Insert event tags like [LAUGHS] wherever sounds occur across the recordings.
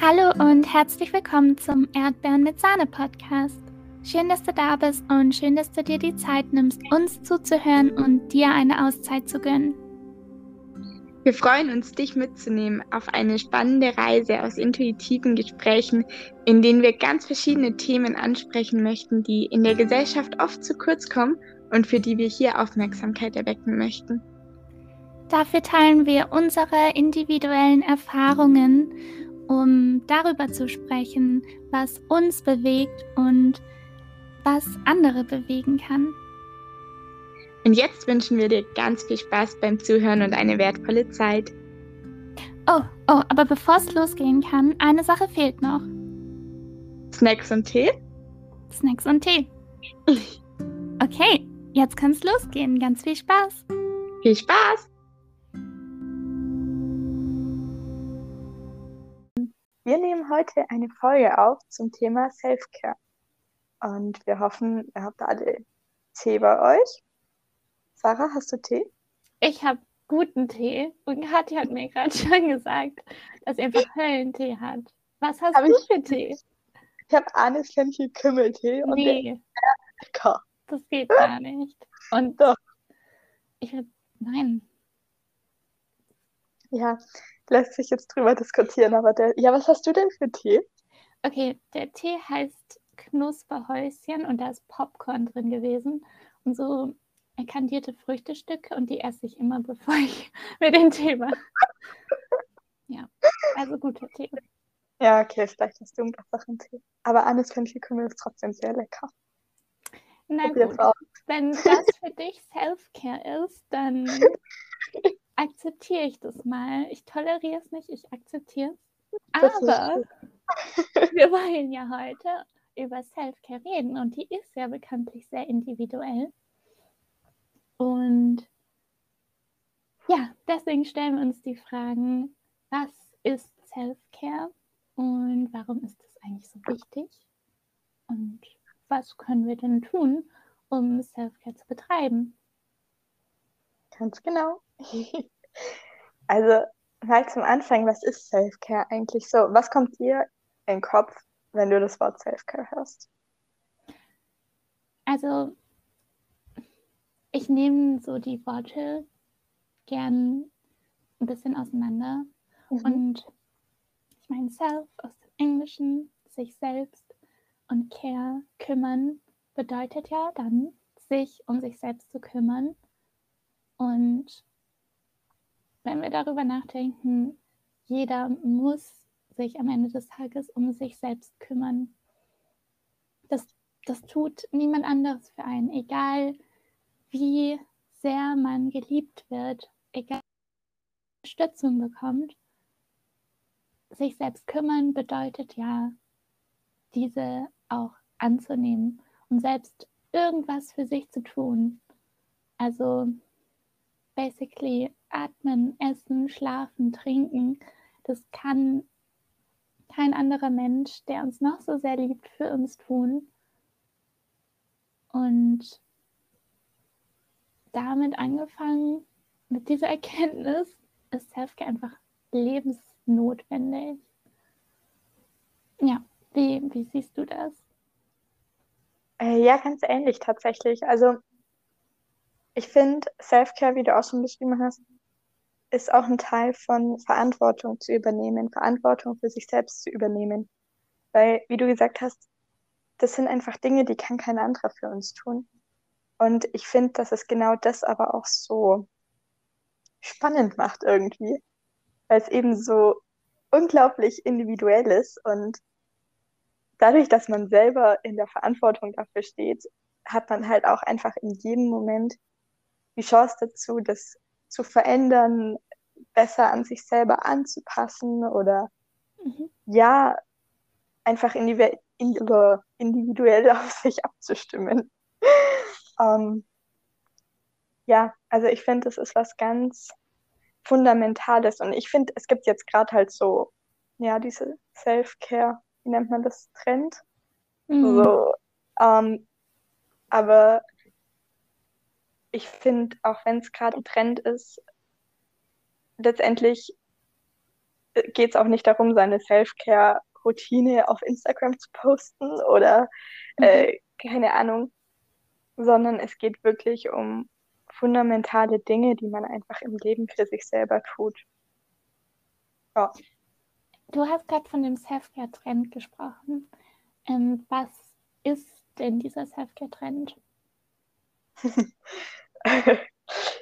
Hallo und herzlich willkommen zum Erdbeeren mit Sahne Podcast. Schön, dass du da bist und schön, dass du dir die Zeit nimmst, uns zuzuhören und dir eine Auszeit zu gönnen. Wir freuen uns, dich mitzunehmen auf eine spannende Reise aus intuitiven Gesprächen, in denen wir ganz verschiedene Themen ansprechen möchten, die in der Gesellschaft oft zu kurz kommen und für die wir hier Aufmerksamkeit erwecken möchten. Dafür teilen wir unsere individuellen Erfahrungen um darüber zu sprechen, was uns bewegt und was andere bewegen kann. Und jetzt wünschen wir dir ganz viel Spaß beim Zuhören und eine wertvolle Zeit. Oh, oh, aber bevor es losgehen kann, eine Sache fehlt noch. Snacks und Tee? Snacks und Tee. [LAUGHS] Okay, jetzt kann es losgehen. Ganz viel Spaß. Viel Spaß! Wir nehmen heute eine Folge auf zum Thema Self-Care. Und wir hoffen, ihr habt alle Tee bei euch. Sarah, hast du Tee? Ich habe guten Tee. Und Katja hat mir gerade [LAUGHS] schon gesagt, dass sie einfach Höllentee hat. Was hast hab du ich, für Tee? Ich habe Anis Fenchel Kümmeltee. Und nee. lecker. Das geht gar nicht. Und Doch. ich nein. Ja, lässt sich jetzt drüber diskutieren, aber der. Ja, was hast du denn für Tee? Okay, der Tee heißt Knusperhäuschen und da ist Popcorn drin gewesen und so kandierte Früchtestücke und die esse ich immer, [LAUGHS] bevor ich mir den Tee mache. ja, also guter Tee. Ja, okay, vielleicht hast du einen besseren Tee. Aber Anis Fenchelkümmel ist trotzdem sehr lecker. Na gut, wenn das für dich Self-Care ist, dann [LAUGHS] akzeptiere ich das mal. Ich toleriere es nicht, ich akzeptiere es. Aber [LAUGHS] wir wollen ja heute über Self-Care reden und die ist ja bekanntlich sehr individuell. Und ja, deswegen stellen wir uns die Fragen, was ist Self-Care und warum ist es eigentlich so wichtig? Und was können wir denn tun, um Self-Care zu betreiben? Ganz genau. [LAUGHS] also mal zum Anfang, was ist Self-Care eigentlich so? Was kommt dir in den Kopf, wenn du das Wort Self-Care hörst? Also ich nehme so die Worte gern ein bisschen auseinander. Mhm. Und ich meine, Self aus dem Englischen, sich selbst und Care, kümmern, bedeutet ja dann, sich um sich selbst zu kümmern. Und wenn wir darüber nachdenken, jeder muss sich am Ende des Tages um sich selbst kümmern. Das, das tut niemand anderes für einen, egal wie sehr man geliebt wird, egal wie Unterstützung bekommt. Sich selbst kümmern bedeutet ja, diese auch anzunehmen und selbst irgendwas für sich zu tun. Also basically atmen, essen, schlafen, trinken. Das kann kein anderer Mensch, der uns noch so sehr liebt, für uns tun. Und damit angefangen, mit dieser Erkenntnis, ist Selfcare einfach lebensnotwendig. Ja, wie, wie siehst du das? Äh, ja, ganz ähnlich tatsächlich. Also ich finde, Self-Care, wie du auch schon beschrieben hast, ist auch ein Teil von Verantwortung zu übernehmen, Verantwortung für sich selbst zu übernehmen. Weil, wie du gesagt hast, das sind einfach Dinge, die kann kein anderer für uns tun. Und ich finde, dass es genau das aber auch so spannend macht irgendwie, weil es eben so unglaublich individuell ist und dadurch, dass man selber in der Verantwortung dafür steht, hat man halt auch einfach in jedem Moment die Chance dazu, das zu verändern, besser an sich selber anzupassen oder mhm. ja, einfach individuell [LAUGHS] auf sich abzustimmen. [LAUGHS] ähm, ja, also ich finde, das ist was ganz Fundamentales und ich finde, es gibt jetzt gerade halt so, ja, diese Self-Care, wie nennt man das, Trend? Mhm. So, ähm, aber ich finde, auch wenn es gerade ein Trend ist, letztendlich geht es auch nicht darum, seine Self-Care-Routine auf Instagram zu posten oder mhm. äh, keine Ahnung, sondern es geht wirklich um fundamentale Dinge, die man einfach im Leben für sich selber tut. Ja. Du hast gerade von dem Self-Care-Trend gesprochen. Ähm, was ist denn dieser Self-Care-Trend? [LAUGHS]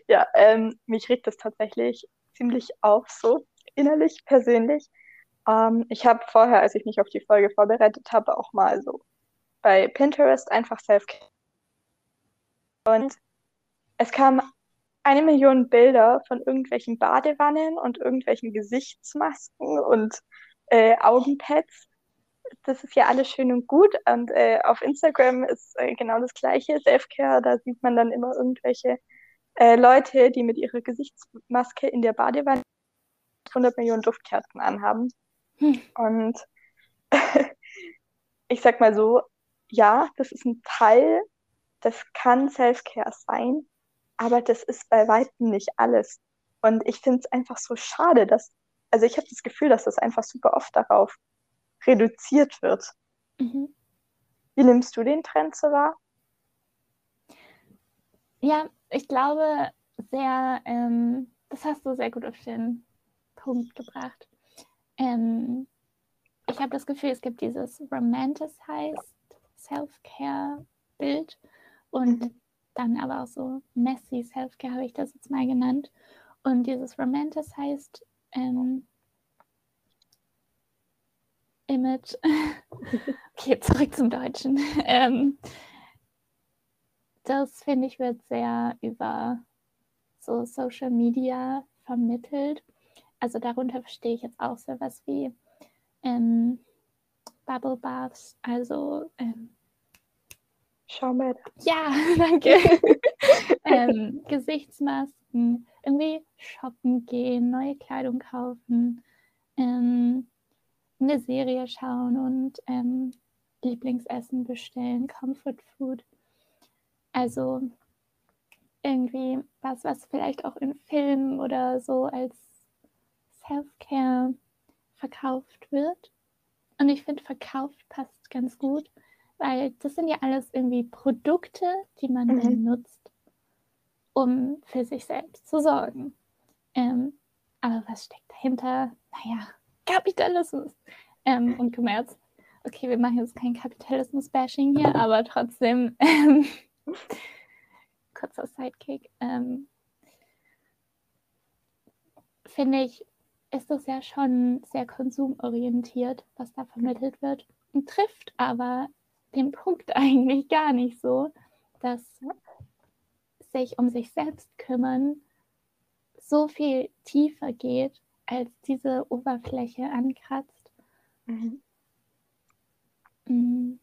ja, ähm, mich regt das tatsächlich ziemlich auf, so innerlich, persönlich. Ähm, ich habe vorher, als ich mich auf die Folge vorbereitet habe, auch mal so bei Pinterest einfach Self-Care. Und es kamen eine Million Bilder von irgendwelchen Badewannen und irgendwelchen Gesichtsmasken und äh, Augenpads. Das ist ja alles schön und gut. Und äh, auf Instagram ist äh, genau das gleiche, Selfcare. Da sieht man dann immer irgendwelche äh, Leute, die mit ihrer Gesichtsmaske in der Badewanne 100 Millionen Duftkerzen anhaben. Hm. Und [LAUGHS] ich sag mal so, ja, das ist ein Teil, das kann Selfcare sein, aber das ist bei weitem nicht alles. Und ich finde es einfach so schade, dass, also ich habe das Gefühl, dass das einfach super oft darauf reduziert wird. Mhm. Wie nimmst du den Trend so wahr? Ja, ich glaube sehr, ähm, das hast du sehr gut auf den Punkt gebracht. Ähm, ich habe das Gefühl, es gibt dieses Romanticized Self-Care-Bild und mhm dann aber auch so messy Self-Care habe ich das jetzt mal genannt. Und dieses Romantis heißt ähm, Image. [LAUGHS] okay, zurück zum Deutschen. [LAUGHS] ähm, das finde ich wird sehr über so Social Media vermittelt. Also darunter verstehe ich jetzt auch so was wie ähm, Bubble Baths, also ähm, Schaumel. Ja, [LAUGHS] danke. ähm, Gesichtsmasken, irgendwie shoppen gehen, neue Kleidung kaufen, ähm, eine Serie schauen und ähm, Lieblingsessen bestellen, Comfort Food. Also irgendwie was, was vielleicht auch in Filmen oder so als Self-Care verkauft wird. Und ich finde, verkauft passt ganz gut, weil das sind ja alles irgendwie Produkte, die man mhm. benutzt, um für sich selbst zu sorgen. Ähm, aber was steckt dahinter? Naja, Kapitalismus. Ähm, und Kommerz. Okay, wir machen jetzt kein Kapitalismus-Bashing hier, aber trotzdem, [LAUGHS] ähm, kurzer Sidekick, ähm, finde ich, ist das ja schon sehr konsumorientiert, was da vermittelt wird und trifft aber den Punkt [LAUGHS] eigentlich gar nicht so, dass sich um sich selbst kümmern so viel tiefer geht, als diese Oberfläche ankratzt. Mhm. Mhm.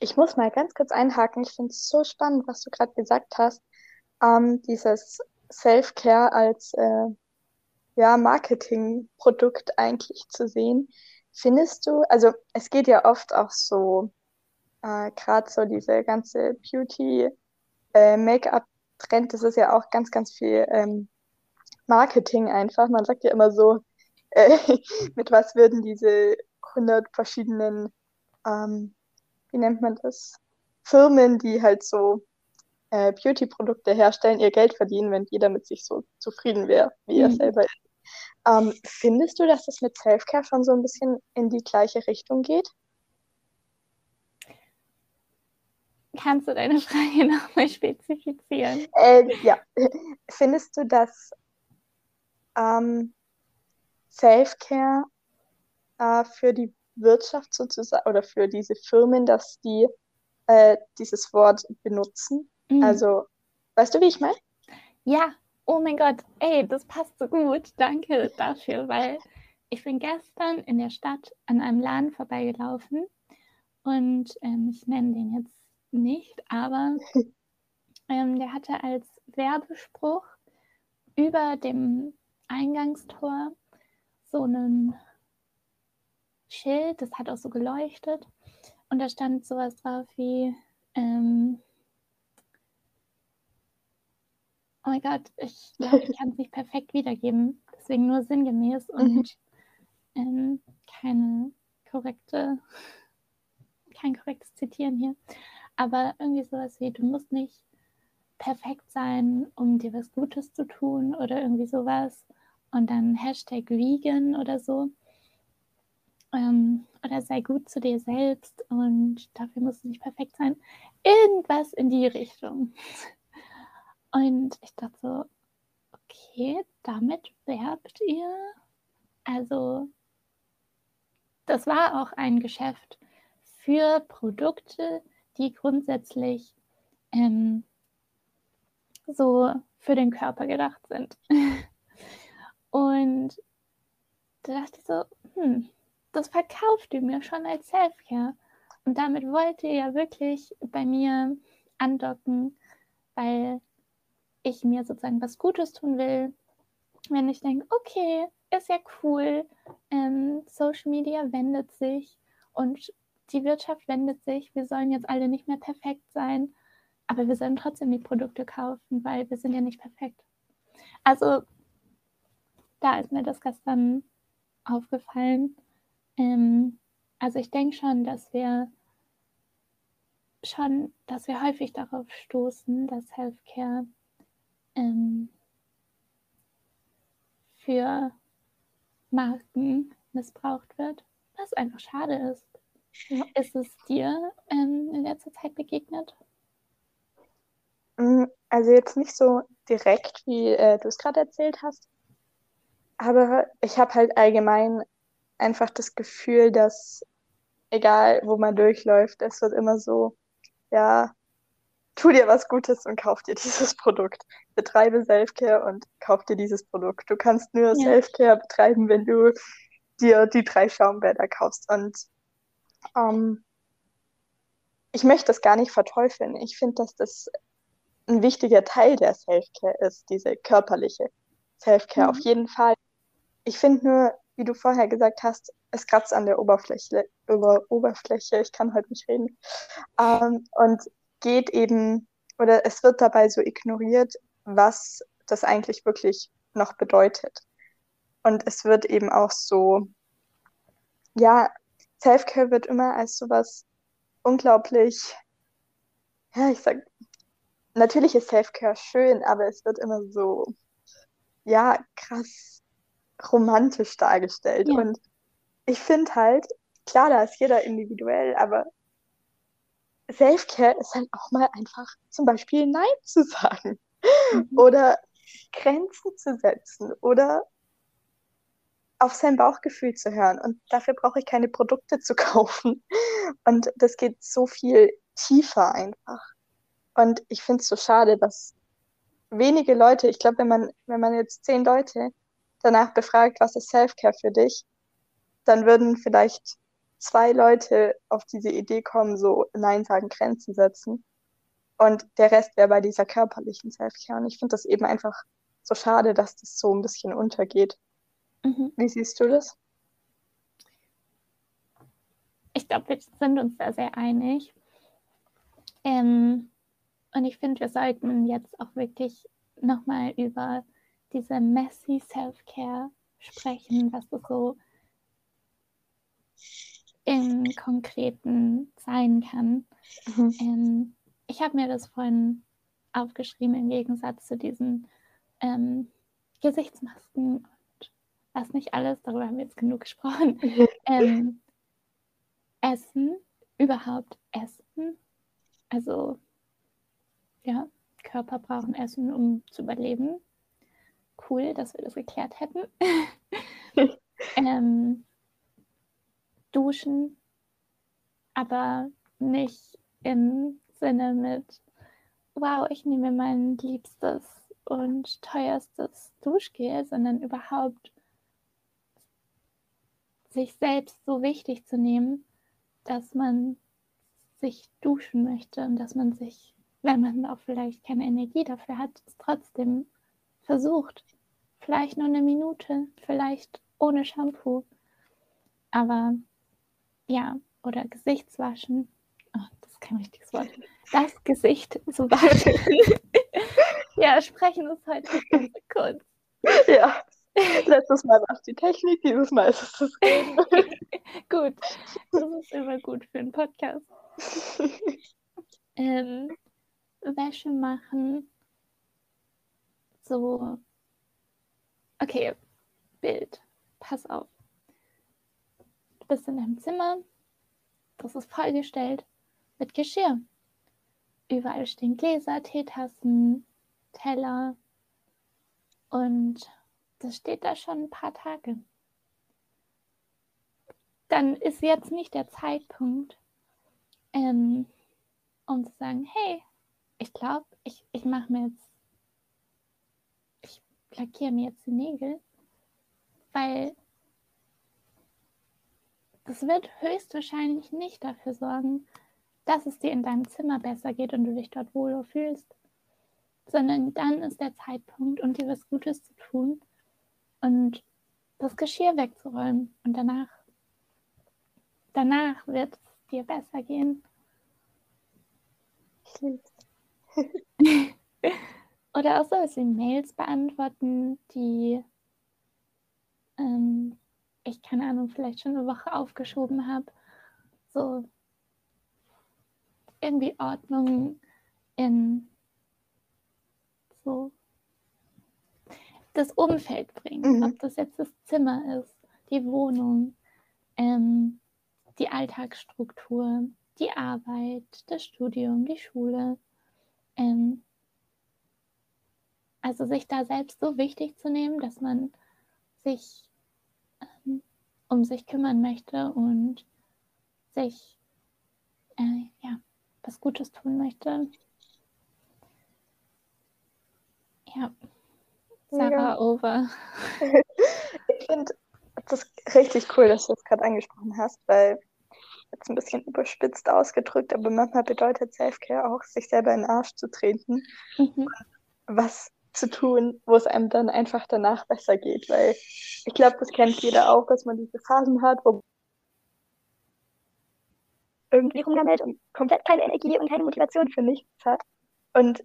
Ich muss mal ganz kurz einhaken. Ich finde es so spannend, was du gerade gesagt hast. Ähm, dieses Self-Care als äh, ja, Marketingprodukt eigentlich zu sehen. Findest du, also es geht ja oft auch so, äh, gerade so diese ganze Beauty, äh, Make-up-Trend, das ist ja auch ganz, ganz viel ähm, Marketing einfach. Man sagt ja immer so, äh, [LAUGHS] mit was würden diese 100 verschiedenen, ähm, wie nennt man das, Firmen, die halt so äh, Beauty-Produkte herstellen, ihr Geld verdienen, wenn jeder mit sich so zufrieden wäre, wie mhm. er selber ist. Ähm, findest du, dass das mit Selfcare schon so ein bisschen in die gleiche Richtung geht? Kannst du deine Frage [LAUGHS] nochmal spezifizieren? Äh, ja. [LAUGHS] Findest du, dass ähm, Selfcare äh, für die Wirtschaft sozusagen oder für diese Firmen, dass die äh, dieses Wort benutzen? Mhm. Also, weißt du, wie ich meine? Ja, oh mein Gott, ey, das passt so gut. Danke dafür, weil ich bin gestern in der Stadt an einem Laden vorbeigelaufen und ähm, ich nenne den jetzt nicht, aber [LAUGHS] ähm, der hatte als Werbespruch über dem Eingangstor so einen Schild, das hat auch so geleuchtet und da stand sowas drauf wie ähm, Oh mein Gott, ich glaube, ich [LAUGHS] kann es nicht perfekt wiedergeben. deswegen nur sinngemäß Mhm. und ähm, keine korrekte, kein korrektes Zitieren hier. Aber irgendwie sowas wie, du musst nicht perfekt sein, um dir was Gutes zu tun oder irgendwie sowas. Und dann Hashtag vegan oder so. Ähm, oder sei gut zu dir selbst und dafür musst du nicht perfekt sein. Irgendwas in die Richtung. [LAUGHS] Und ich dachte so, okay, damit werbt ihr. Also, das war auch ein Geschäft für Produkte, die grundsätzlich ähm, so für den Körper gedacht sind. [LAUGHS] Und da dachte ich so, hm, das verkauft ihr mir schon als Selfcare. Und damit wollt ihr ja wirklich bei mir andocken, weil ich mir sozusagen was Gutes tun will. Wenn ich denke, okay, ist ja cool, ähm, Social Media wendet sich und die Wirtschaft wendet sich, wir sollen jetzt alle nicht mehr perfekt sein, aber wir sollen trotzdem die Produkte kaufen, weil wir sind ja nicht perfekt. Also da ist mir das gestern aufgefallen. Ähm, also ich denke schon, dass wir schon, dass wir häufig darauf stoßen, dass Healthcare ähm, für Marken missbraucht wird, was einfach schade ist. Ist es dir ähm, in letzter Zeit begegnet? Mm, Also jetzt nicht so direkt, wie äh, du es gerade erzählt hast, aber ich habe halt allgemein einfach das Gefühl, dass egal wo man durchläuft, es wird immer so, ja, tu dir was Gutes und kauf dir [LAUGHS] dieses Produkt. Betreibe Selfcare und kauf dir dieses Produkt. Du kannst nur Ja. Selfcare betreiben, wenn du dir die drei Schaumbäder kaufst. Und ähm, ich möchte das gar nicht verteufeln. Ich finde, dass das ein wichtiger Teil der Selfcare ist, diese körperliche Selfcare Mhm. auf jeden Fall. Ich finde nur, wie du vorher gesagt hast, es kratzt an der Oberfläche, über Oberfläche, ich kann heute nicht reden, ähm, und geht eben, oder es wird dabei so ignoriert, was das eigentlich wirklich noch bedeutet. Und es wird eben auch so, ja, Selfcare wird immer als sowas unglaublich, ja, ich sag, natürlich ist Selfcare schön, aber es wird immer so, ja, krass romantisch dargestellt. Ja. Und ich finde halt, klar, da ist jeder individuell, aber Selfcare ist halt auch mal einfach zum Beispiel Nein zu sagen Mhm. oder Grenzen zu setzen oder auf sein Bauchgefühl zu hören. Und dafür brauche ich keine Produkte zu [LAUGHS] kaufen. Und das geht so viel tiefer einfach. Und ich finde es so schade, dass wenige Leute, ich glaube, wenn man, wenn man jetzt zehn Leute danach befragt, was ist Selfcare für dich, dann würden vielleicht zwei Leute auf diese Idee kommen, so Nein sagen, Grenzen setzen. Und der Rest wäre bei dieser körperlichen Selfcare. Und ich finde das eben einfach so schade, dass das so ein bisschen untergeht. Mhm. Wie siehst du das? Ich glaube, wir sind uns da sehr einig. Ähm, und ich finde, wir sollten jetzt auch wirklich nochmal über diese messy Self-Care sprechen, was das so im Konkreten sein kann. Mhm. Ähm, ich habe mir das vorhin aufgeschrieben im Gegensatz zu diesen ähm, Gesichtsmasken und was nicht alles, darüber haben wir jetzt genug gesprochen. [LAUGHS] Ähm, Essen, überhaupt Essen. Also, ja, Körper brauchen Essen, um zu überleben. Cool, dass wir das geklärt hätten. [LAUGHS] ähm, duschen, aber nicht im Sinne mit, wow, ich nehme mein liebstes und teuerstes Duschgel, sondern überhaupt sich selbst so wichtig zu nehmen, dass man sich duschen möchte und dass man sich, wenn man auch vielleicht keine Energie dafür hat, es trotzdem versucht. Vielleicht nur eine Minute, vielleicht ohne Shampoo. Aber ja, oder Gesichtswaschen. Oh, das ist kein richtiges Wort. Das Gesicht zu waschen. [LAUGHS] ja, sprechen ist heute ganz kurz. Ja, Letztes Mal war es die Technik, dieses Mal ist es das Reden. [LAUGHS] gut, das ist immer gut für einen Podcast. [LAUGHS] ähm, Wäsche machen. So. Okay, Bild. Pass auf. Du bist in deinem Zimmer. Das ist vollgestellt mit Geschirr. Überall stehen Gläser, Teetassen, Teller. Und das steht da schon ein paar Tage. Dann ist jetzt nicht der Zeitpunkt, ähm, um zu sagen, hey, ich glaube, ich, ich mache mir jetzt, lackiere mir jetzt die Nägel, weil das wird höchstwahrscheinlich nicht dafür sorgen, dass es dir in deinem Zimmer besser geht und du dich dort wohler fühlst, sondern dann ist der Zeitpunkt, um dir was Gutes zu tun und das Geschirr wegzuräumen und danach, danach wird es dir besser gehen. Ich lieb's. [LAUGHS] Oder auch so wie Mails beantworten, die ähm, ich, keine Ahnung, vielleicht schon eine Woche aufgeschoben habe. So irgendwie Ordnung in so das Umfeld bringen. Mhm. Ob das jetzt das Zimmer ist, die Wohnung, ähm, die Alltagsstruktur, die Arbeit, das Studium, die Schule. Ähm, also sich da selbst so wichtig zu nehmen, dass man sich ähm, um sich kümmern möchte und sich äh, ja, was Gutes tun möchte. Ja, Sarah ja. over. [LAUGHS] ich finde das richtig cool, dass du das gerade angesprochen hast, weil jetzt ein bisschen überspitzt ausgedrückt, aber manchmal bedeutet Selfcare auch, sich selber in den Arsch zu treten. Mhm. Was zu tun, wo es einem dann einfach danach besser geht. Weil ich glaube, das kennt jeder auch, dass man diese Phasen hat, wo irgendwie rumgammelt und komplett keine Energie und keine Motivation für nichts hat. Und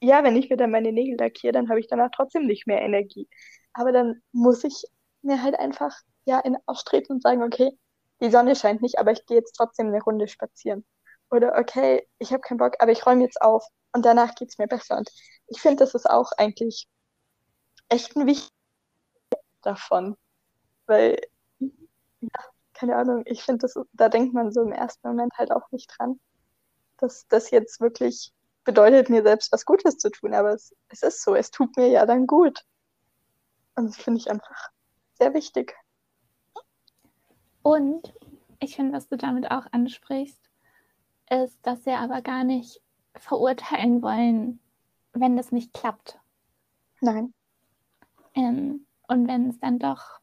ja, wenn ich mir dann meine Nägel lackiere, dann habe ich danach trotzdem nicht mehr Energie. Aber dann muss ich mir halt einfach ja in austreten und sagen, okay, die Sonne scheint nicht, aber ich gehe jetzt trotzdem eine Runde spazieren. Oder okay, ich habe keinen Bock, aber ich räume jetzt auf und danach geht es mir besser. Und ich finde, das ist auch eigentlich echt ein wichtiger davon. Weil, ja, keine Ahnung, ich finde, da denkt man so im ersten Moment halt auch nicht dran, dass das jetzt wirklich bedeutet, mir selbst was Gutes zu tun. Aber es, es ist so, es tut mir ja dann gut. Und das finde ich einfach sehr wichtig. Und ich finde, was du damit auch ansprichst, ist, dass wir aber gar nicht verurteilen wollen, wenn das nicht klappt. Nein. Ähm, und wenn es dann doch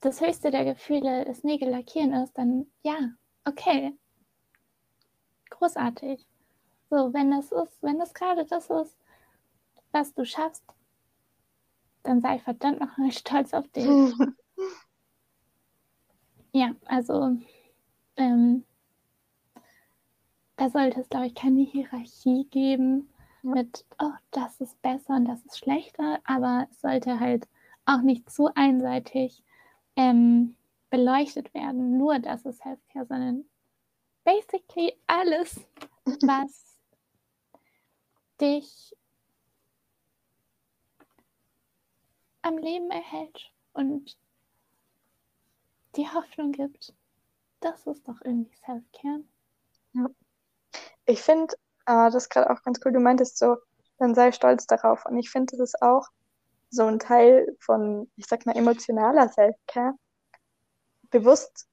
das höchste der Gefühle das Nägel lackieren ist, dann ja, okay. Großartig. So, wenn das ist, wenn das gerade das ist, was du schaffst, dann sei verdammt nochmal [LAUGHS] stolz auf dich. [LAUGHS] ja, also ähm, da sollte es, glaube ich, keine Hierarchie geben mit, oh, das ist besser und das ist schlechter, aber es sollte halt auch nicht zu einseitig ähm, beleuchtet werden, nur das ist Healthcare, sondern basically alles, [LAUGHS] was dich am Leben erhält und die Hoffnung gibt, das ist doch irgendwie Self-Care. Ja. Ich finde äh, das gerade auch ganz cool. Du meintest so, dann sei stolz darauf. Und ich finde, das ist auch so ein Teil von, ich sag mal, emotionaler Self-Care, bewusst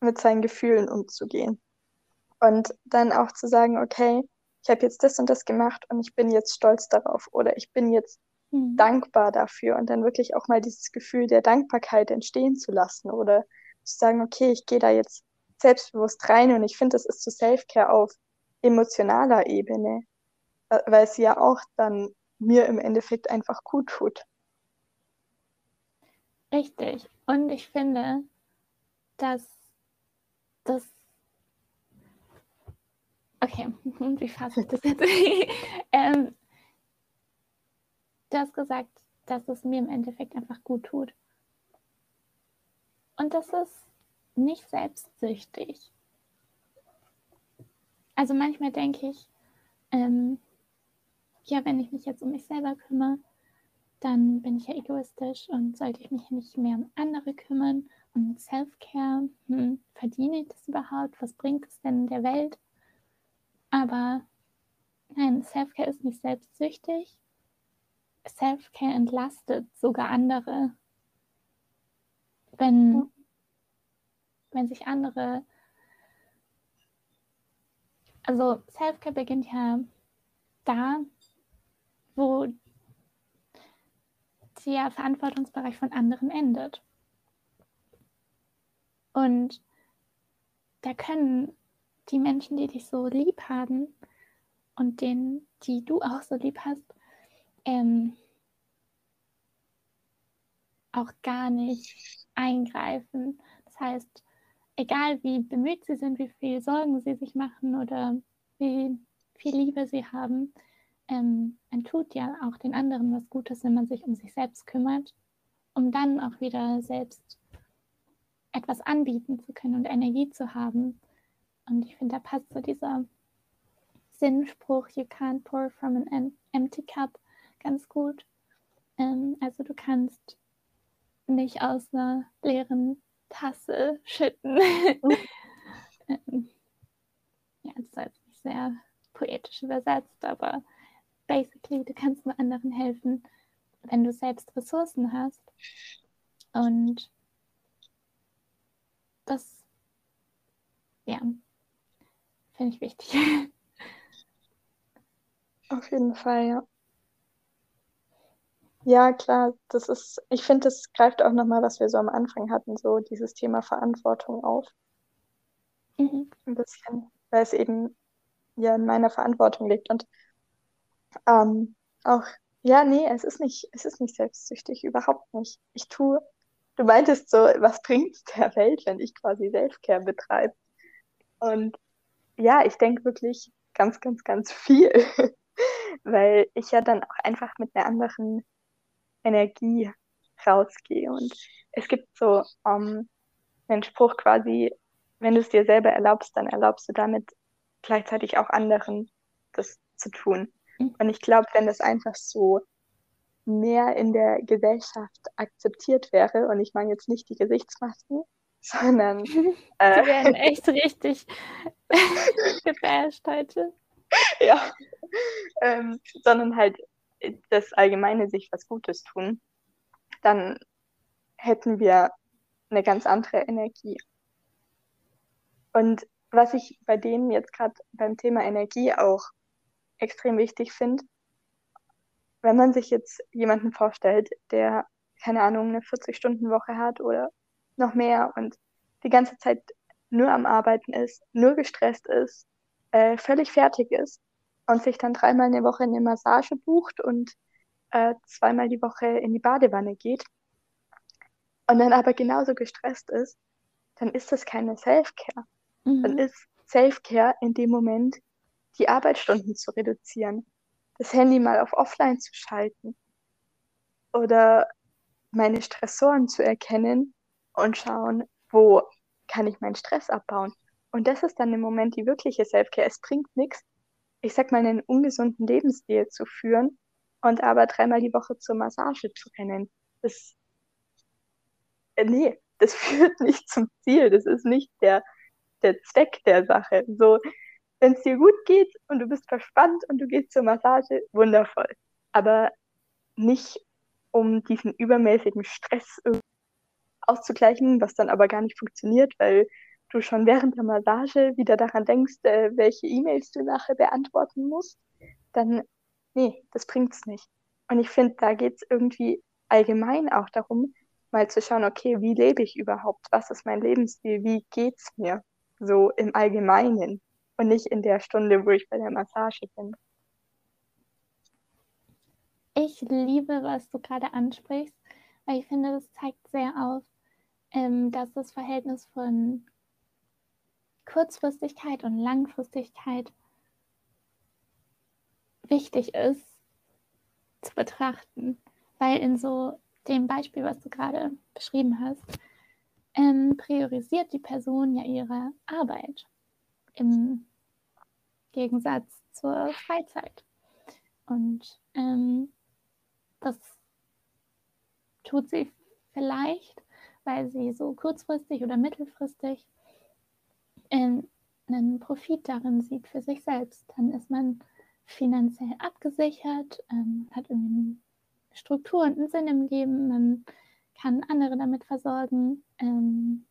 mit seinen Gefühlen umzugehen. Und dann auch zu sagen, okay, ich habe jetzt das und das gemacht und ich bin jetzt stolz darauf oder ich bin jetzt mhm. dankbar dafür und dann wirklich auch mal dieses Gefühl der Dankbarkeit entstehen zu lassen oder zu sagen, okay, ich gehe da jetzt selbstbewusst rein und ich finde, das ist zu Self-Care auf emotionaler Ebene, weil es ja auch dann mir im Endeffekt einfach gut tut. Richtig. Und ich finde, dass das. Okay, [LAUGHS] wie fasse ich das jetzt? [LAUGHS] ähm, gesagt, dass es mir im Endeffekt einfach gut tut. Und das ist nicht selbstsüchtig. Also manchmal denke ich, ähm, ja, wenn ich mich jetzt um mich selber kümmere, dann bin ich ja egoistisch und sollte ich mich nicht mehr um andere kümmern. Und Self-Care, hm, verdiene ich das überhaupt? Was bringt es denn der Welt? Aber nein, Self-Care ist nicht selbstsüchtig. Self-Care entlastet sogar andere. Wenn, ja. wenn sich andere. Also Self-Care beginnt ja da, wo der Verantwortungsbereich von anderen endet. Und da können die Menschen, die dich so lieb haben und den, die du auch so lieb hast, ähm, auch gar nicht eingreifen. Das heißt, egal wie bemüht sie sind, wie viel Sorgen sie sich machen oder wie viel Liebe sie haben, ähm, man tut ja auch den anderen was Gutes, wenn man sich um sich selbst kümmert, um dann auch wieder selbst etwas anbieten zu können und Energie zu haben. Und ich finde, da passt so dieser Sinnspruch, you can't pour from an empty cup, ganz gut. Ähm, also du kannst nicht aus einer leeren Tasse schütten. [LAUGHS] ähm, ja, das ist jetzt nicht sehr poetisch übersetzt, aber basically, du kannst nur anderen helfen, wenn du selbst Ressourcen hast. Und das, ja, finde ich wichtig. [LAUGHS] Auf jeden Fall, ja. Ja, klar, das ist, ich finde, das greift auch nochmal, was wir so am Anfang hatten, so dieses Thema Verantwortung auf. Mhm. Ein bisschen, weil es eben ja in meiner Verantwortung liegt. Und ähm, auch, ja, nee, es ist nicht, es ist nicht selbstsüchtig, überhaupt nicht. Ich tue, du meintest so, was bringt es der Welt, wenn ich quasi Selfcare betreibe? Und ja, ich denke wirklich ganz, ganz, ganz viel, [LAUGHS] weil ich ja dann auch einfach mit einer anderen Energie rausgehe. Und es gibt so um, einen Spruch quasi, wenn du es dir selber erlaubst, dann erlaubst du damit gleichzeitig auch anderen das zu tun. Und ich glaube, wenn das einfach so mehr in der Gesellschaft akzeptiert wäre, und ich meine jetzt nicht die Gesichtsmasken, [LAUGHS] sondern. [LAUGHS] Äh, die werden echt richtig [LAUGHS] gebasht heute. Ja. Ähm, sondern halt das Allgemeine sich was Gutes tun, dann hätten wir eine ganz andere Energie. Und was ich bei dem jetzt gerade beim Thema Energie auch extrem wichtig finde, wenn man sich jetzt jemanden vorstellt, der, keine Ahnung, eine 40-Stunden-Woche hat oder noch mehr und die ganze Zeit nur am Arbeiten ist, nur gestresst ist, äh, völlig fertig ist und sich dann dreimal in der Woche eine Massage bucht und äh, zweimal die Woche in die Badewanne geht und dann aber genauso gestresst ist, dann ist das keine Self-Care. Mhm. Dann ist Self-Care in dem Moment die Arbeitsstunden zu reduzieren, das Handy mal auf Offline zu schalten oder meine Stressoren zu erkennen und schauen, wo kann ich meinen Stress abbauen. Und das ist dann im Moment die wirkliche Selfcare. Es bringt nichts, ich sag mal, einen ungesunden Lebensstil zu führen und aber dreimal die Woche zur Massage zu rennen. Das, äh, nee, das [LAUGHS] führt nicht zum Ziel. Das ist nicht der, der Zweck der Sache. So, wenn es dir gut geht und du bist verspannt und du gehst zur Massage, wundervoll. Aber nicht um diesen übermäßigen Stress auszugleichen, was dann aber gar nicht funktioniert, weil du schon während der Massage wieder daran denkst, äh, welche E-Mails du nachher beantworten musst, dann, nee, das bringt's nicht. Und ich finde, da geht's irgendwie allgemein auch darum, mal zu schauen, okay, wie lebe ich überhaupt? Was ist mein Lebensstil? Wie geht's mir? So im Allgemeinen und nicht in der Stunde, wo ich bei der Massage bin. Ich liebe, was du gerade ansprichst, weil ich finde, das zeigt sehr auf, ähm, dass das Verhältnis von Kurzfristigkeit und Langfristigkeit wichtig ist zu betrachten. Weil in so dem Beispiel, was du gerade beschrieben hast, ähm, priorisiert die Person ja ihre Arbeit im Gegensatz zur Freizeit. Und ähm, das tut sie vielleicht, weil sie so kurzfristig oder mittelfristig einen Profit darin sieht für sich selbst. Dann ist man finanziell abgesichert, ähm, hat irgendwie Struktur und einen Sinn im Leben, man kann andere damit versorgen ähm,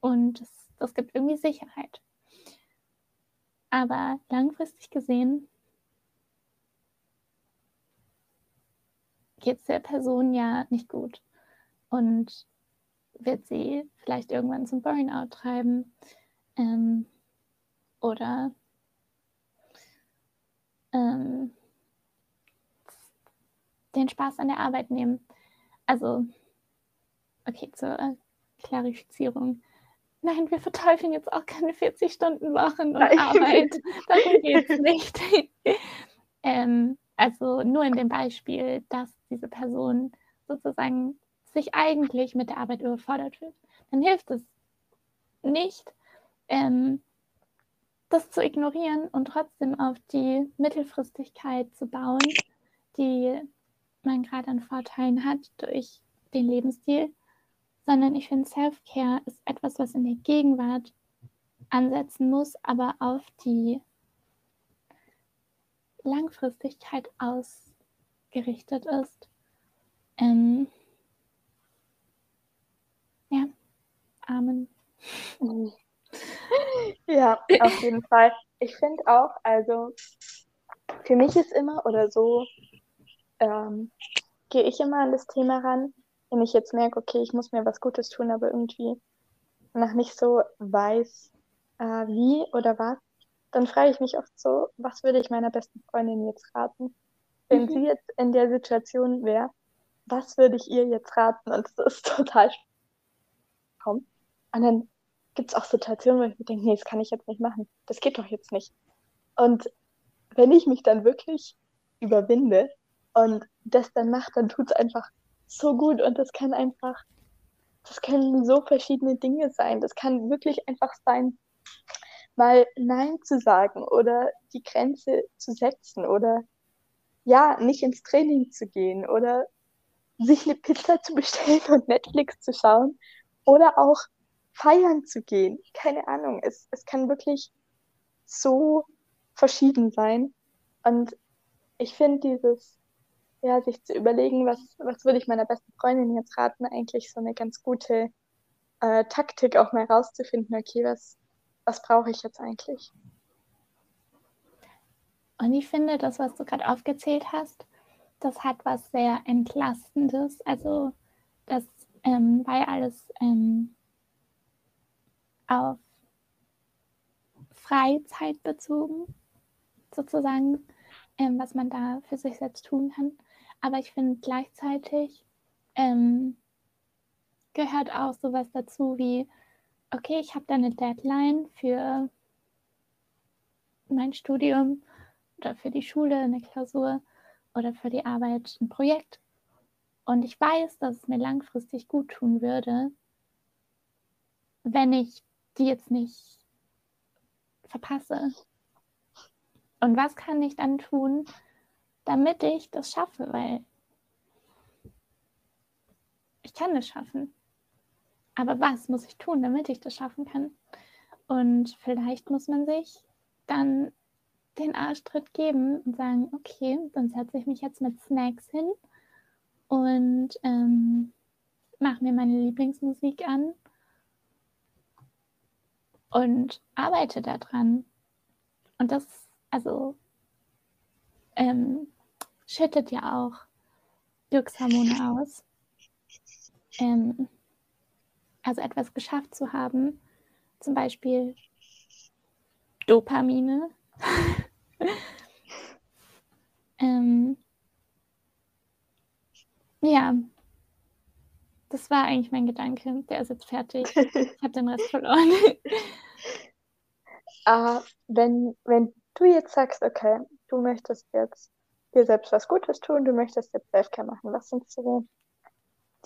und das, das gibt irgendwie Sicherheit. Aber langfristig gesehen geht es der Person ja nicht gut und wird sie vielleicht irgendwann zum Burnout treiben ähm, oder ähm, den Spaß an der Arbeit nehmen. Also, okay, zur äh, Klarifizierung. Nein, wir verteufeln jetzt auch keine 40-Stunden-Wochen und Nein. Arbeit. Darum geht es nicht. [LAUGHS] ähm, also nur in dem Beispiel, dass diese Person sozusagen sich eigentlich mit der Arbeit überfordert fühlt. Dann hilft es nicht, ähm, das zu ignorieren und trotzdem auf die Mittelfristigkeit zu bauen, die man gerade an Vorteilen hat durch den Lebensstil, sondern ich finde, Self-Care ist etwas, was in der Gegenwart ansetzen muss, aber auf die Langfristigkeit ausgerichtet ist. Ähm, ja, Amen. Ja, auf jeden [LAUGHS] Fall. Ich finde auch, also für mich ist immer oder so, ähm, gehe ich immer an das Thema ran, wenn ich jetzt merke, okay, ich muss mir was Gutes tun, aber irgendwie noch nicht so weiß, äh, wie oder was, dann frage ich mich oft so, was würde ich meiner besten Freundin jetzt raten? Wenn mhm. sie jetzt in der Situation wäre, was würde ich ihr jetzt raten? Und das ist total kommt. Und dann gibt es auch Situationen, wo ich mir denke, nee, das kann ich jetzt nicht machen. Das geht doch jetzt nicht. Und wenn ich mich dann wirklich überwinde und das dann mache, dann tut es einfach so gut und das kann einfach, das können so verschiedene Dinge sein. Das kann wirklich einfach sein, mal Nein zu sagen oder die Grenze zu setzen oder ja, nicht ins Training zu gehen oder sich eine Pizza zu bestellen und Netflix zu schauen oder auch feiern zu gehen. Keine Ahnung, es, es kann wirklich so verschieden sein. Und ich finde dieses, ja, sich zu überlegen, was, was würde ich meiner besten Freundin jetzt raten, eigentlich so eine ganz gute äh, Taktik, auch mal rauszufinden, okay, was, was brauche ich jetzt eigentlich? Und ich finde, das, was du gerade aufgezählt hast, das hat was sehr Entlastendes. Also das ähm, ja alles ähm, auf Freizeit bezogen, sozusagen, ähm, was man da für sich selbst tun kann. Aber ich finde gleichzeitig ähm, gehört auch sowas dazu wie, okay, ich habe da eine Deadline für mein Studium oder für die Schule eine Klausur oder für die Arbeit ein Projekt. Und ich weiß, dass es mir langfristig gut tun würde, wenn ich die jetzt nicht verpasse. Und was kann ich dann tun, damit ich das schaffe? Weil ich kann es schaffen. Aber was muss ich tun, damit ich das schaffen kann? Und vielleicht muss man sich dann den Arschtritt geben und sagen, okay, dann setze ich mich jetzt mit Snacks hin und ähm, mache mir meine Lieblingsmusik an und arbeite daran. Und das, also, ähm, schüttet ja auch Glückshormone aus. Ähm, also etwas geschafft zu haben, zum Beispiel Dopamine. [LAUGHS] ähm, ja, das war eigentlich mein Gedanke. Der ist jetzt fertig. [LAUGHS] Ich habe den Rest verloren. uh, [LAUGHS] wenn, wenn du jetzt sagst, okay, du möchtest jetzt dir selbst was Gutes tun, du möchtest jetzt Selfcare machen. Was sind so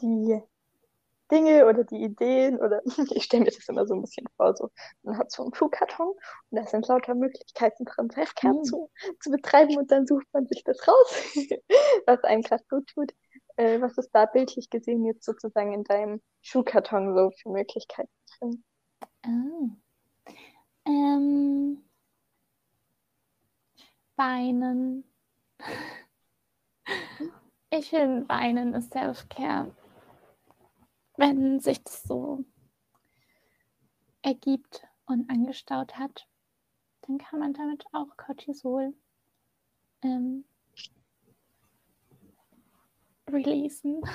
die Dinge oder die Ideen oder [LAUGHS] ich stelle mir das immer so ein bisschen vor, so man hat so einen Schuhkarton und da sind lauter Möglichkeiten drin, Selfcare mhm. zu, zu betreiben und dann sucht man sich das raus, was einem gerade gut tut. Äh, was ist da bildlich gesehen jetzt sozusagen in deinem Schuhkarton so für Möglichkeiten drin? Oh. Ähm, weinen. [LAUGHS] Ich finde, Weinen ist Self-Care wenn sich das so ergibt und angestaut hat, dann kann man damit auch Cortisol ähm, releasen. [LAUGHS]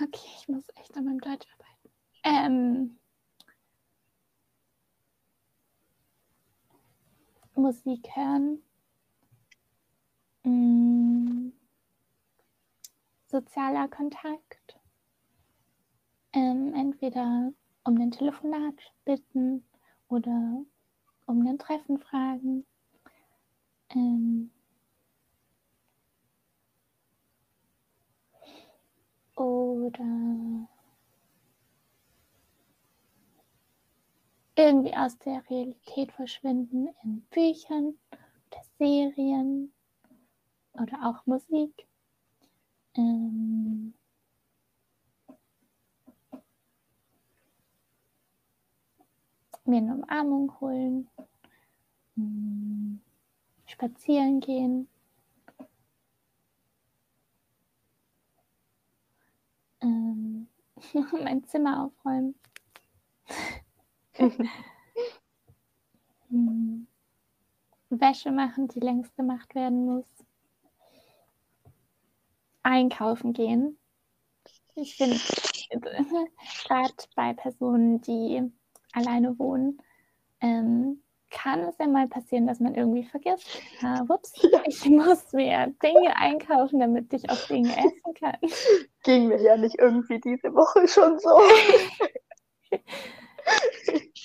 Okay, ich muss echt an meinem Deutsch arbeiten. Ähm, Musik hören. Mm sozialer Kontakt. Ähm, entweder um ein Telefonat bitten oder um ein Treffen fragen. Ähm, oder irgendwie aus der Realität verschwinden in Büchern oder Serien oder auch Musik. Ähm, mir eine Umarmung holen, ähm, spazieren gehen. Ähm, [LAUGHS] mein Zimmer aufräumen. [LAUGHS] Hm. Wäsche machen, die längst gemacht werden muss einkaufen gehen. Ich finde, [LAUGHS] gerade bei Personen, die alleine wohnen, ähm, kann es ja mal passieren, dass man irgendwie vergisst, ah, ups, [LAUGHS] ich muss mir Dinge einkaufen, damit ich auch Dinge essen kann. [LAUGHS] Ging mir ja nicht irgendwie diese Woche schon so. [LAUGHS]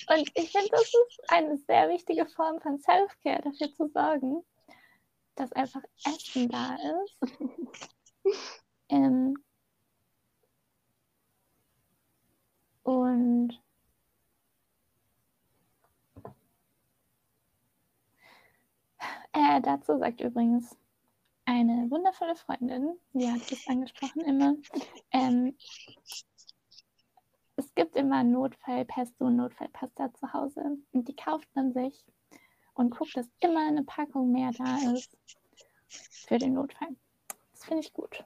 Und ich finde, das ist eine sehr wichtige Form von Self-Care, dafür zu sorgen, dass einfach Essen da ist ähm, und äh, dazu sagt übrigens eine wundervolle Freundin, die hat es angesprochen immer, ähm, es gibt immer Notfallpesto und Notfallpasta zu Hause und die kauft man sich und guckt, dass immer eine Packung mehr da ist für den Notfall. Das finde ich gut.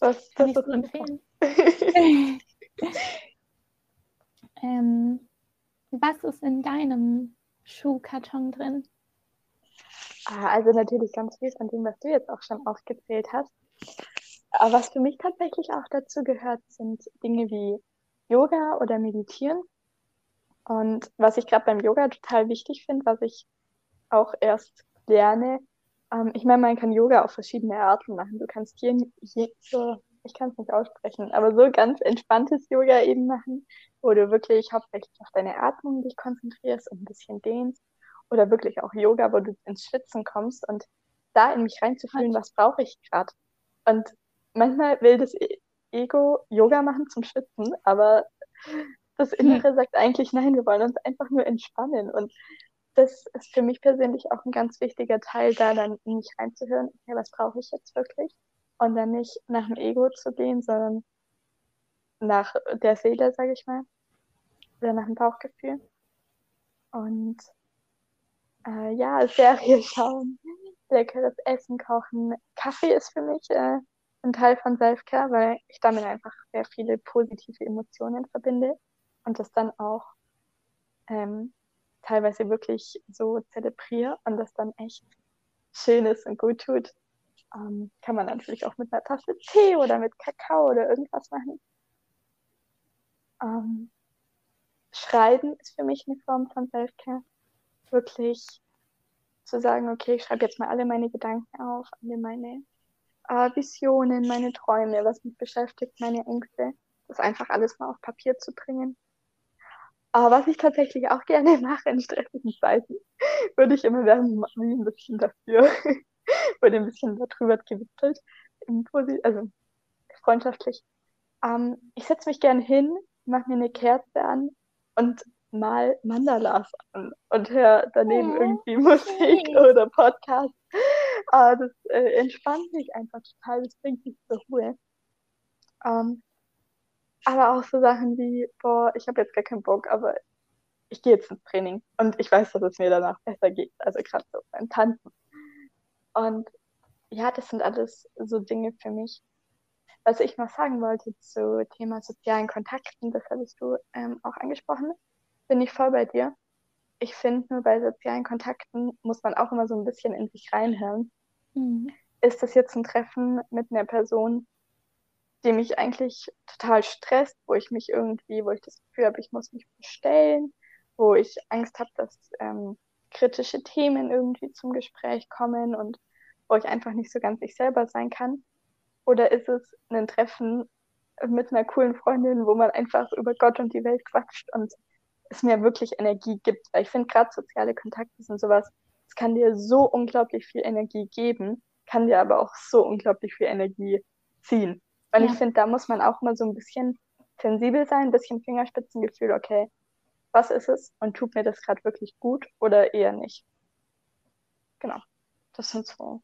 Das, kann ich so empfehlen. [LAUGHS] [LAUGHS] ähm, was ist in deinem Schuhkarton drin? Ah, also natürlich ganz viel von dem, was du jetzt auch schon aufgezählt hast. Aber was für mich tatsächlich auch dazu gehört, sind Dinge wie Yoga oder Meditieren. Und was ich gerade beim Yoga total wichtig finde, was ich auch erst lerne, ähm, ich meine, man kann Yoga auf verschiedene Arten machen. Du kannst hier, so, ich kann es nicht aussprechen, aber so ganz entspanntes Yoga eben machen, wo du wirklich hauptsächlich auf deine Atmung dich konzentrierst und ein bisschen dehnst. Oder wirklich auch Yoga, wo du ins Schwitzen kommst und da in mich reinzufühlen, was brauche ich gerade. Und manchmal will das e-, Ego Yoga machen zum Schwitzen, aber das Innere sagt eigentlich, nein, wir wollen uns einfach nur entspannen. Und das ist für mich persönlich auch ein ganz wichtiger Teil, da dann in mich reinzuhören, okay, was brauche ich jetzt wirklich? Und dann nicht nach dem Ego zu gehen, sondern nach der Seele, sage ich mal. Oder nach dem Bauchgefühl. Und äh, ja, Serie schauen, leckeres Essen kochen. Kaffee ist für mich äh, ein Teil von Selfcare, weil ich damit einfach sehr viele positive Emotionen verbinde und das dann auch ähm, teilweise wirklich so zelebriere und das dann echt schön ist und gut tut. Ähm, kann man natürlich auch mit einer Tasse Tee oder mit Kakao oder irgendwas machen. Ähm, Schreiben ist für mich eine Form von Selfcare. Wirklich zu sagen, okay, ich schreibe jetzt mal alle meine Gedanken auf, alle meine äh, Visionen, meine Träume, was mich beschäftigt, meine Ängste. Das einfach alles mal auf Papier zu bringen Aber was ich tatsächlich auch gerne [LAUGHS] mache in stressigen Zeiten, [LAUGHS] würde ich immer wie ein bisschen dafür, [LAUGHS] wurde ein bisschen darüber gewitzelt, also freundschaftlich. Ähm, ich setze mich gerne hin, mache mir eine Kerze an und mal Mandalas an und höre daneben oh, irgendwie Musik oder Podcast. Aber das äh, entspannt mich einfach total, das bringt mich zur Ruhe. Ähm, aber auch so Sachen wie, boah, ich habe jetzt gar keinen Bock, aber ich gehe jetzt ins Training und ich weiß, dass es mir danach besser geht. Also gerade so beim Tanzen. Und ja, das sind alles so Dinge für mich. Was ich noch sagen wollte zu Thema sozialen Kontakten, das hattest du ähm, auch angesprochen, bin ich voll bei dir. Ich finde, nur bei sozialen Kontakten muss man auch immer so ein bisschen in sich reinhören. Mhm. Ist das jetzt ein Treffen mit einer Person, die mich eigentlich total stresst, wo ich mich irgendwie, wo ich das Gefühl habe, ich muss mich bestellen, wo ich Angst habe, dass ähm, kritische Themen irgendwie zum Gespräch kommen und wo ich einfach nicht so ganz ich selber sein kann? Oder ist es ein Treffen mit einer coolen Freundin, wo man einfach über Gott und die Welt quatscht und es mir wirklich Energie gibt? Weil ich finde gerade soziale Kontakte sind sowas, es kann dir so unglaublich viel Energie geben, kann dir aber auch so unglaublich viel Energie ziehen. Und ja. ich finde, da muss man auch mal so ein bisschen sensibel sein, ein bisschen Fingerspitzengefühl, okay, was ist es und tut mir das gerade wirklich gut oder eher nicht? Genau, das sind so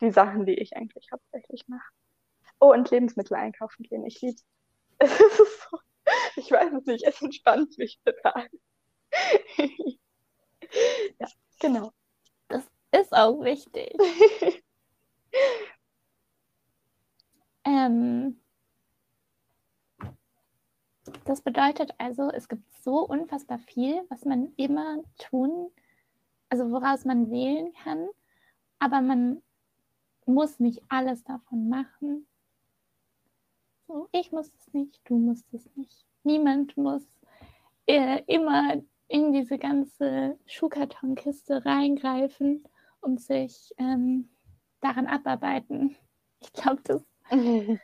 die Sachen, die ich eigentlich hauptsächlich mache. Oh, und Lebensmittel einkaufen gehen. Ich liebe [LAUGHS] es. so, ich weiß es nicht, es entspannt mich total. ja, genau. Das ist auch wichtig. ähm, das bedeutet also, es gibt so unfassbar viel, was man immer tun, also woraus man wählen kann, aber man muss nicht alles davon machen. So, ich muss es nicht, du musst es nicht. Niemand muss äh, immer in diese ganze Schuhkartonkiste reingreifen und sich ähm, daran abarbeiten. Ich glaube, das [LAUGHS] wäre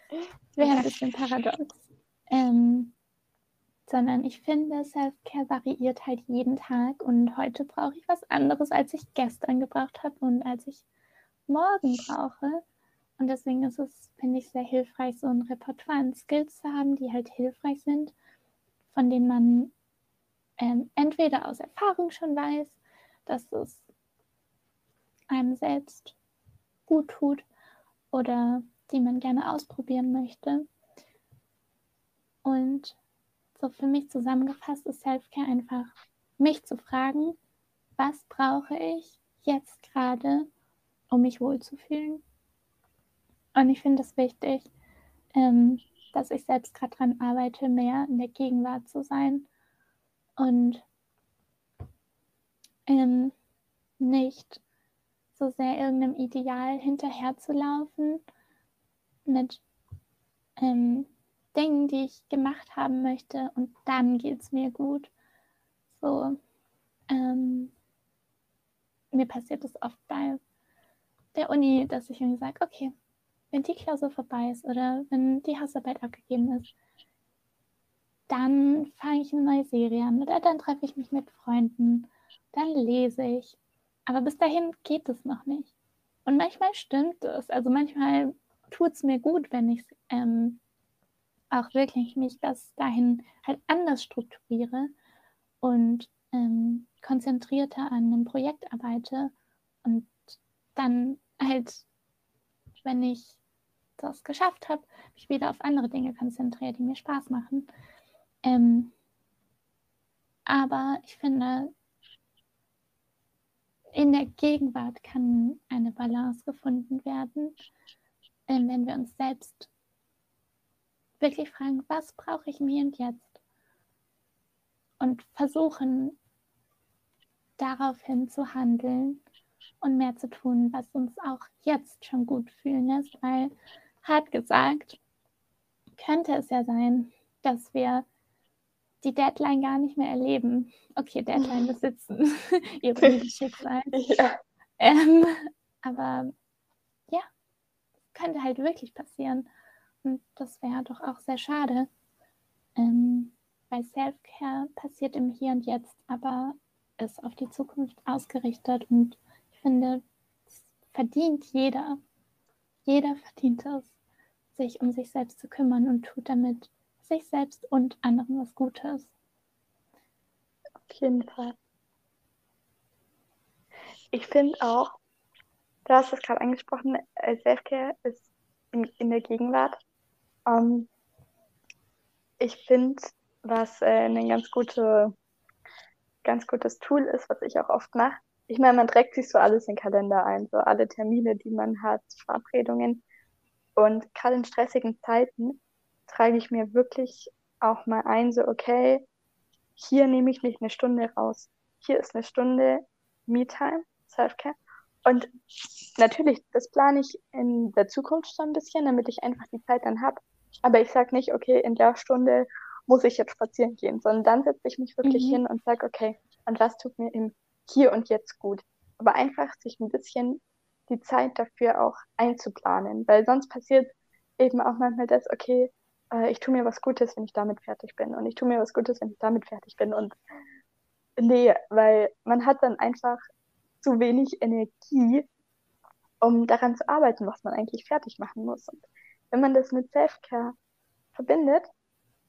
ein bisschen paradox. Ähm, sondern ich finde, Self-Care variiert halt jeden Tag und heute brauche ich was anderes, als ich gestern gebraucht habe und als ich morgen brauche. Und deswegen ist es, finde ich, sehr hilfreich, so ein Repertoire an Skills zu haben, die halt hilfreich sind, von denen man ähm, entweder aus Erfahrung schon weiß, dass es einem selbst gut tut oder die man gerne ausprobieren möchte. Und so für mich zusammengefasst ist Selfcare einfach, mich zu fragen, was brauche ich jetzt gerade, um mich wohlzufühlen. Und ich finde es wichtig, ähm, dass ich selbst gerade daran arbeite, mehr in der Gegenwart zu sein und ähm, nicht so sehr irgendeinem Ideal hinterherzulaufen mit ähm, Dingen, die ich gemacht haben möchte und dann geht es mir gut. So, ähm, mir passiert es oft bei der Uni, dass ich irgendwie sage, okay, wenn die Klausur vorbei ist oder wenn die Hausarbeit abgegeben ist, dann fange ich eine neue Serie an oder dann treffe ich mich mit Freunden, dann lese ich. Aber bis dahin geht es noch nicht. Und manchmal stimmt es. Also manchmal tut es mir gut, wenn ich ähm, auch wirklich mich das dahin halt anders strukturiere und ähm, konzentrierter an einem Projekt arbeite und dann halt, wenn ich das geschafft habe, mich wieder auf andere Dinge konzentriere, die mir Spaß machen. Ähm, aber ich finde, in der Gegenwart kann eine Balance gefunden werden, ähm, wenn wir uns selbst wirklich fragen, was brauche ich mir und jetzt? Und versuchen, daraufhin zu handeln und mehr zu tun, was uns auch jetzt schon gut fühlen lässt, weil hart gesagt, könnte es ja sein, dass wir die Deadline gar nicht mehr erleben. Okay, Deadline [LAUGHS] besitzen, [LAUGHS] ihr Schicksal. [LAUGHS] Ja. Ähm, aber ja, könnte halt wirklich passieren. Und das wäre doch auch sehr schade, ähm, weil Self-Care passiert im Hier und Jetzt, aber ist auf die Zukunft ausgerichtet und ich finde, es verdient jeder, jeder verdient es, sich um sich selbst zu kümmern und tut damit sich selbst und anderen was Gutes. Auf jeden Fall. Ich finde auch, du hast es gerade angesprochen, äh, Selfcare ist in, in der Gegenwart. Ähm, ich finde, was äh, ein ganz, gute, ganz gutes Tool ist, was ich auch oft mache, ich meine, man trägt sich so alles in den Kalender ein, so alle Termine, die man hat, Verabredungen. Und gerade in stressigen Zeiten trage ich mir wirklich auch mal ein, so, okay, hier nehme ich mich eine Stunde raus. Hier ist eine Stunde Me-Time, Self-Care. Und natürlich, das plane ich in der Zukunft so ein bisschen, damit ich einfach die Zeit dann habe. Aber ich sage nicht, okay, in der Stunde muss ich jetzt spazieren gehen, sondern dann setze ich mich wirklich mhm. hin und sage, okay, und was tut mir im Hier und Jetzt gut? Aber einfach sich ein bisschen die Zeit dafür auch einzuplanen, weil sonst passiert eben auch manchmal das, okay, äh, ich tue mir was Gutes, wenn ich damit fertig bin und ich tue mir was Gutes, wenn ich damit fertig bin und nee, weil man hat dann einfach zu wenig Energie, um daran zu arbeiten, was man eigentlich fertig machen muss. Und wenn man das mit Self-Care verbindet,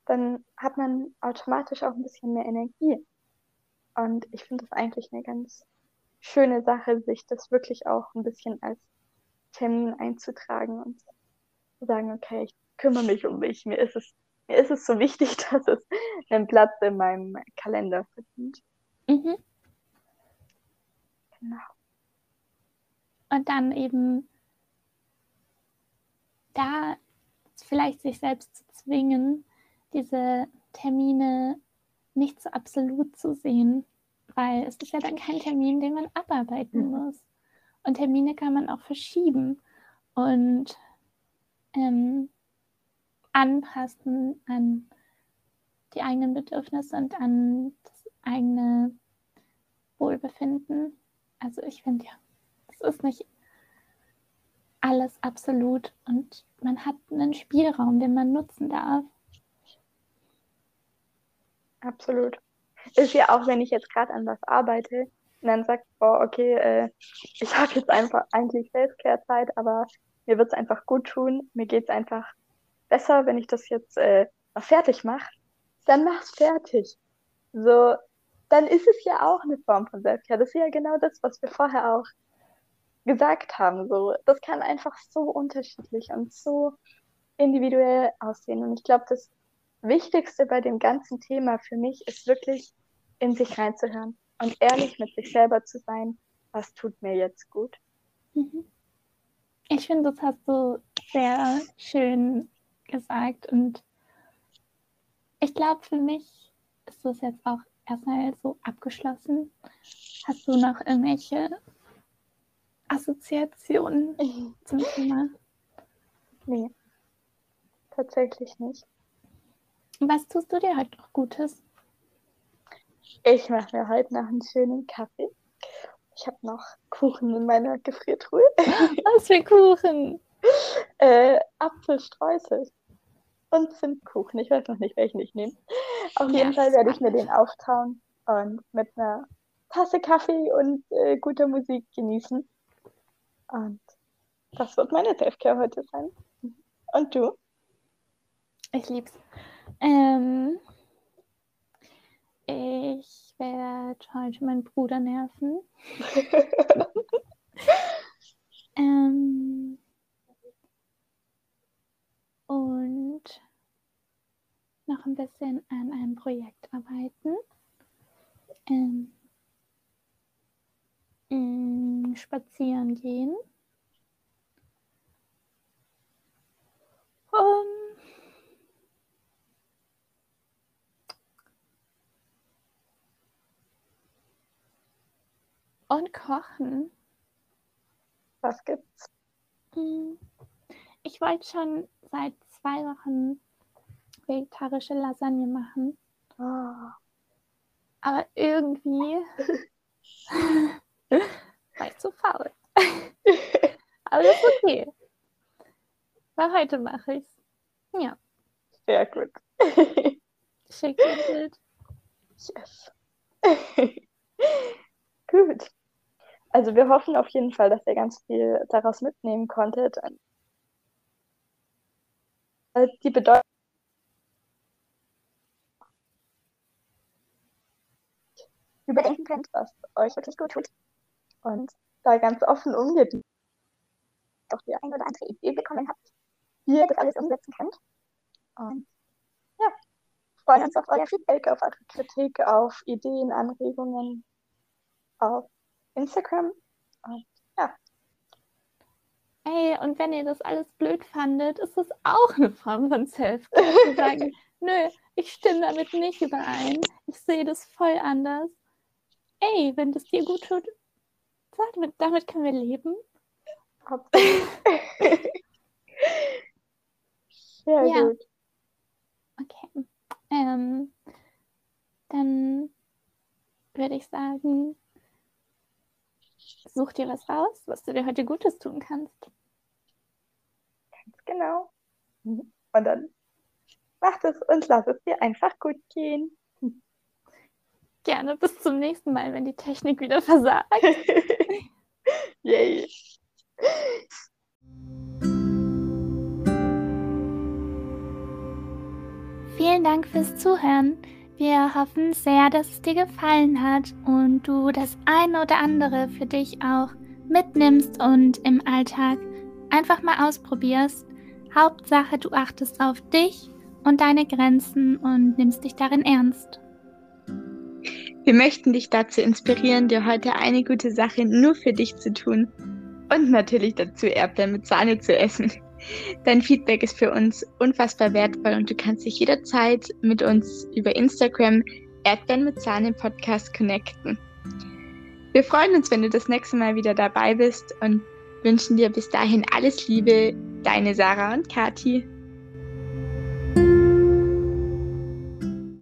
dann hat man automatisch auch ein bisschen mehr Energie. Und ich finde das eigentlich eine ganz schöne Sache, sich das wirklich auch ein bisschen als Termin einzutragen und zu sagen, okay, ich kümmere mich um mich. Mir ist es, mir ist es so wichtig, [LAUGHS] dass es einen Platz in meinem Kalender verdient. Mhm. Genau. Und dann eben da vielleicht sich selbst zu zwingen, diese Termine nicht so absolut zu sehen, weil es ist ja dann kein Termin, den man abarbeiten mhm. muss. Und Termine kann man auch verschieben und ähm, anpassen an die eigenen Bedürfnisse und an das eigene Wohlbefinden. Also ich finde ja, es ist nicht alles absolut und man hat einen Spielraum, den man nutzen darf. Absolut. Ist ja auch, wenn ich jetzt gerade an was arbeite und dann sagt, boah, okay, äh, ich habe jetzt einfach eigentlich Selfcare-Zeit, aber mir wird es einfach gut tun, mir geht es einfach besser, wenn ich das jetzt äh, noch fertig mache, dann mach's fertig. So, dann ist es ja auch eine Form von Selfcare. Das ist ja genau das, was wir vorher auch gesagt haben. So, das kann einfach so unterschiedlich und so individuell aussehen. Und ich glaube, das Wichtigste bei dem ganzen Thema für mich ist wirklich in sich reinzuhören und ehrlich mit sich selber zu sein, was tut mir jetzt gut. Mhm. Ich finde, das hast du sehr schön gesagt und ich glaube, für mich ist das jetzt auch erstmal so abgeschlossen. Hast du noch irgendwelche Assoziationen [LAUGHS] zum Thema? Nee, tatsächlich nicht. Was tust du dir heute noch Gutes? Ich mache mir heute noch einen schönen Kaffee. Ich habe noch Kuchen in meiner Gefriertruhe. [LAUGHS] Was für Kuchen? äh, Apfelstreusel und Zimtkuchen. Ich weiß noch nicht, welchen ich nehme. Auf ja, jeden Fall werde ich mir den auftauen und mit einer Tasse Kaffee und äh, guter Musik genießen. Und das wird meine Selfcare heute sein. Und du? Ich lieb's. Ähm, ich werde heute meinen Bruder nerven. [LAUGHS] ähm, und noch ein bisschen an einem Projekt arbeiten. Ähm, mm, spazieren gehen. Um, und kochen. Was gibt's? Mm, ich wollte schon seit zwei Wochen vegetarische Lasagne machen. Oh. Aber irgendwie [LAUGHS] war ich zu faul. [LAUGHS] Aber das ist okay. Weil heute mache ich's. Ja. Sehr gut. Ein Bild. [LAUGHS] Yes. Gut. Also wir hoffen auf jeden Fall, dass ihr ganz viel daraus mitnehmen konntet. Äh, die Bedeutung überdenken könnt, was euch wirklich gut tut. Und da ganz offen umgeht. Auch die eine oder andere Idee bekommen habt, wie ihr das alles umsetzen könnt. Und ja, freuen uns auf euer Feedback, auf eure Kritik, auf Ideen, Anregungen auf Instagram. Und ja. Ey, und wenn ihr das alles blöd fandet, ist das auch eine Form von Self-Care. Zu [LAUGHS] sagen, nö, ich stimme damit nicht überein. Ich sehe das voll anders. Ey, wenn das dir gut tut, damit, damit können wir leben. [LAUGHS] Sehr ja. gut. Okay. Ähm, dann würde ich sagen, such dir was raus, was du dir heute Gutes tun kannst. Ganz genau. Und dann mach es und lass es dir einfach gut gehen. [LAUGHS] Gerne bis zum nächsten Mal, wenn die Technik wieder versagt. [LAUGHS] Yay. Vielen Dank fürs Zuhören. Wir hoffen sehr, dass es dir gefallen hat und du das eine oder andere für dich auch mitnimmst und im Alltag einfach mal ausprobierst. Hauptsache, du achtest auf dich und deine Grenzen und nimmst dich darin ernst. Wir möchten dich dazu inspirieren, dir heute eine gute Sache nur für dich zu tun und natürlich dazu Erdbeeren mit Sahne zu essen. Dein Feedback ist für uns unfassbar wertvoll und du kannst dich jederzeit mit uns über Instagram Erdbeeren mit Sahne Podcast connecten. Wir freuen uns, wenn du das nächste Mal wieder dabei bist und wünschen dir bis dahin alles Liebe, deine Sarah und Kati.